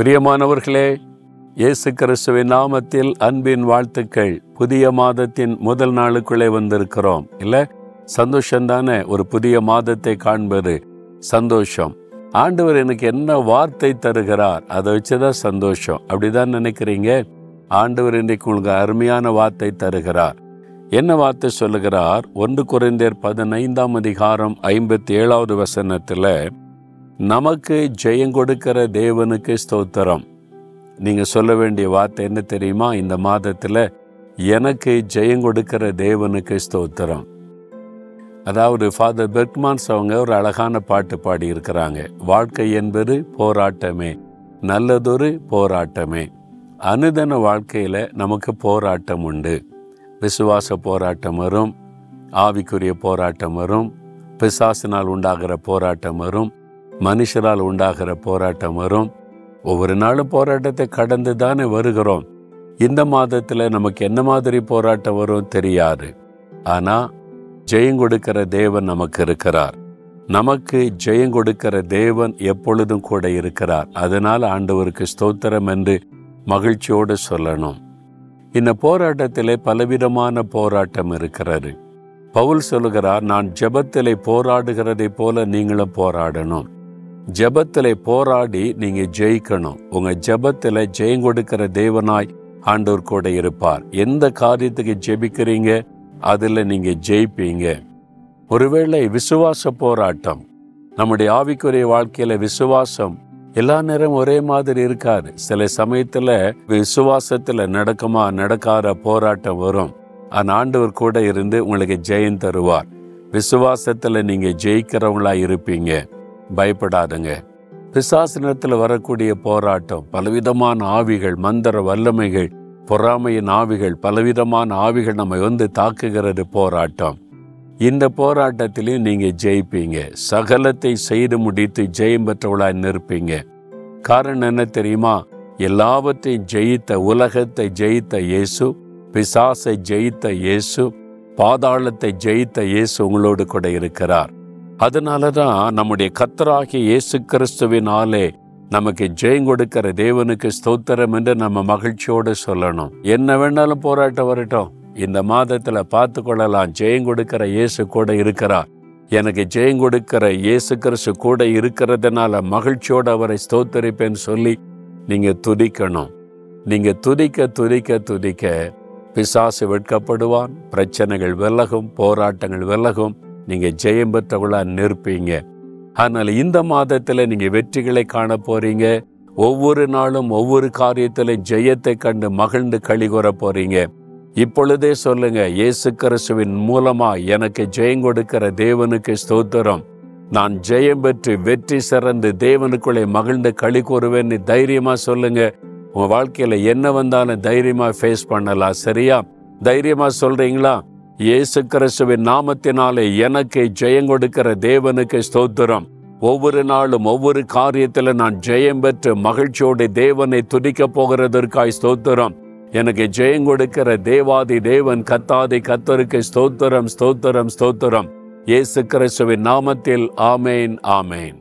பிரியமானவர்களே இயேசு கிறிஸ்துவின் நாமத்தில் அன்பின் வாழ்த்துக்கள். புதிய மாதத்தின் முதல் நாளுக்குள்ளே வந்திருக்கிறோம். இல்ல சந்தோஷம்தானே? ஒரு புதிய மாதத்தை காண்பது சந்தோஷம். ஆண்டவர் எனக்கு என்ன வார்த்தை தருகிறார் அதை வச்சுதான் சந்தோஷம். அப்படிதான் நினைக்கிறீங்க? ஆண்டவர் இன்றைக்கு உங்களுக்கு அருமையான வார்த்தை தருகிறார். என்ன வார்த்தை சொல்லுகிறார்? ஒன்று குறைந்தர் பதினைந்தாம் அதிகாரம் ஐம்பத்தி ஏழாவது வசனத்துல நமக்கு ஜெயம் கொடுக்கிற தேவனுக்கு ஸ்தோத்திரம். நீங்கள் சொல்ல வேண்டிய வார்த்தை என்ன தெரியுமா? இந்த மாதத்தில் எனக்கு ஜெயம் கொடுக்கிற தேவனுக்கு ஸ்தோத்திரம். அதாவது ஃபாதர் பெர்க்மான்ஸ் அவங்க ஒரு அழகான பாட்டு பாடியிருக்கிறாங்க. வாழ்க்கை என்பது போராட்டமே நல்லதொரு போராட்டமே. அனுதன வாழ்க்கையில் நமக்கு போராட்டம் உண்டு. விசுவாச போராட்டம் வரும் ஆவிக்குரிய போராட்டம் வரும் பிசாசினால் உண்டாகிற போராட்டம் வரும் மனுஷரால் உண்டாகிற போராட்டம் வரும். ஒவ்வொரு நாளும் போராட்டத்தை கடந்து தானே வருகிறோம். இந்த மாதத்தில் நமக்கு என்ன மாதிரி போராட்டம் வரும் தெரியாது. ஆனால் ஜெயம் கொடுக்கிற தேவன் நமக்கு இருக்கிறார். நமக்கு ஜெயம் கொடுக்கிற தேவன் எப்பொழுதும் கூட இருக்கிறார். அதனால் ஆண்டவருக்கு ஸ்தோத்திரம் என்று மகிழ்ச்சியோடு சொல்லணும். இந்த போராட்டத்திலே பலவிதமான போராட்டம் இருக்கிறது. பவுல் சொல்லுகிறார் நான் ஜபத்திலே போராடுகிறதை போல நீங்களும் போராடணும். ஜெபத்திலே போராடி நீங்க ஜெயிக்கணும். உங்க ஜெபத்தில ஜெயம் கொடுக்கிற தேவனாய் ஆண்டவர் கூட இருப்பார். எந்த காரியத்துக்கு ஜெபிக்கிறீங்க அதுல நீங்க ஜெயிப்பீங்க. ஒருவேளை விசுவாச போராட்டம் நம்முடைய ஆவிக்குரிய வாழ்க்கையில விசுவாசம் எல்லா நேரம் ஒரே மாதிரி இருக்காது. சில சமயத்துல விசுவாசத்துல நடக்குமா நடக்காத போராட்டம் வரும். அந்த ஆண்டவர் கூட இருந்து உங்களுக்கு ஜெயம் தருவார். விசுவாசத்துல நீங்க ஜெயிக்கிறவங்களா இருப்பீங்க. பயப்படாதுங்க. பிசாசினத்தில் வரக்கூடிய போராட்டம் பலவிதமான ஆவிகள் மந்திர வல்லமைகள் பொறாமையின் ஆவிகள் பலவிதமான ஆவிகள் நம்ம வந்து தாக்குகிறது போராட்டம். இந்த போராட்டத்திலையும் நீங்க ஜெயிப்பீங்க. சகலத்தை செய்து முடித்து ஜெயம் பெற்றவளாய் நிற்பீங்க. காரணம் என்ன தெரியுமா? எல்லாவற்றையும் ஜெயித்த உலகத்தை ஜெயித்த இயேசு பிசாசை ஜெயித்த இயேசு பாதாளத்தை ஜெயித்த இயேசு உங்களோடு கூட இருக்கிறார். அதனால தான் நம்முடைய கத்தராகிய இயேசு கிறிஸ்துவினாலே நமக்கு ஜெயம் கொடுக்கிற தேவனுக்கு ஸ்தோத்திரம் என்று நம்ம மகிழ்ச்சியோடு சொல்லணும். என்ன வேணாலும் போராட்டம் வரட்டும். இந்த மாதத்துல பார்த்து கொள்ளலாம் ஜெயம் கொடுக்கிற இயேசு கூட இருக்கிறா எனக்கு ஜெயம் கொடுக்கிற இயேசு கிறிஸ்து கூட இருக்கிறதுனால மகிழ்ச்சியோடு அவரை ஸ்தோத்தரிப்பேன்னு சொல்லி நீங்க துதிக்கணும். நீங்க துதிக்க துதிக்க துதிக்க பிசாசு வெட்கப்படுவான். பிரச்சனைகள் விலகும் போராட்டங்கள் விலகும். நீங்க ஜெயம் பெற்றவளா நிற்பீங்க. அதனால் இந்த மாதத்துல நீங்க வெற்றிகளை காண போறீங்க. ஒவ்வொரு நாளும் ஒவ்வொரு காரியத்தில் ஜெயத்தை கண்டு மகிழ்ந்து கழிகூற போறீங்க. இப்பொழுதே சொல்லுங்க இயேசு கிறிஸ்துவின் மூலமா எனக்கு ஜெயம் கொடுக்கிற தேவனுக்கு ஸ்தோத்திரம். நான் ஜெயம் பெற்று வெற்றி சிறந்து தேவனுக்குள்ளே மகிழ்ந்து களி கூறுவேன்னு தைரியமா சொல்லுங்க. உங்க வாழ்க்கையில என்ன வந்தாலும் தைரியமா ஃபேஸ் பண்ணலாம் சரியா? தைரியமா சொல்றீங்களா? இயேசு கிறிஸ்துவின் நாமத்தினாலே எனக்கு ஜெயம் கொடுக்கிற தேவனுக்கு ஸ்தோத்திரம். ஒவ்வொரு நாளும் ஒவ்வொரு காரியத்தில் நான் ஜெயம் பெற்று மகிழ்ச்சியோடு தேவனை துதிக்க போகிறதற்காய் ஸ்தோத்திரம். எனக்கு ஜெயம் கொடுக்கிற தேவாதி தேவன் கத்தாதி கத்தருக்கு ஸ்தோத்திரம் ஸ்தோத்திரம் ஸ்தோத்திரம். இயேசு கிறிஸ்துவின் நாமத்தில் ஆமேன் ஆமேன்.